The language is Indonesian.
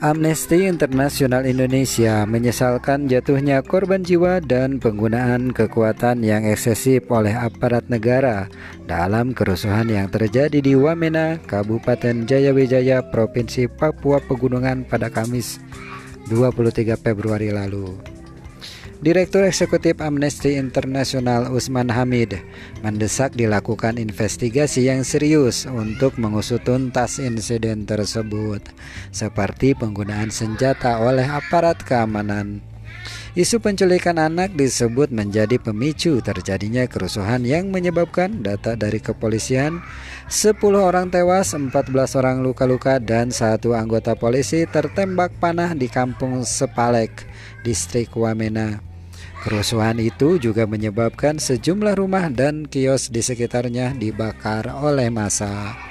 Amnesty Internasional Indonesia menyesalkan jatuhnya korban jiwa dan penggunaan kekuatan yang eksesif oleh aparat negara dalam kerusuhan yang terjadi di Wamena, Kabupaten Jayawijaya, Provinsi Papua Pegunungan pada Kamis 23 Februari lalu. Direktur Eksekutif Amnesty International Usman Hamid mendesak dilakukan investigasi yang serius untuk mengusut tuntas insiden tersebut, seperti penggunaan senjata oleh aparat keamanan. Isu penculikan anak disebut menjadi pemicu terjadinya kerusuhan yang menyebabkan data dari kepolisian 10 orang tewas, 14 orang luka-luka dan satu anggota polisi tertembak panah di kampung Sepalek, distrik Wamena. Kerusuhan itu juga menyebabkan sejumlah rumah dan kios di sekitarnya dibakar oleh massa.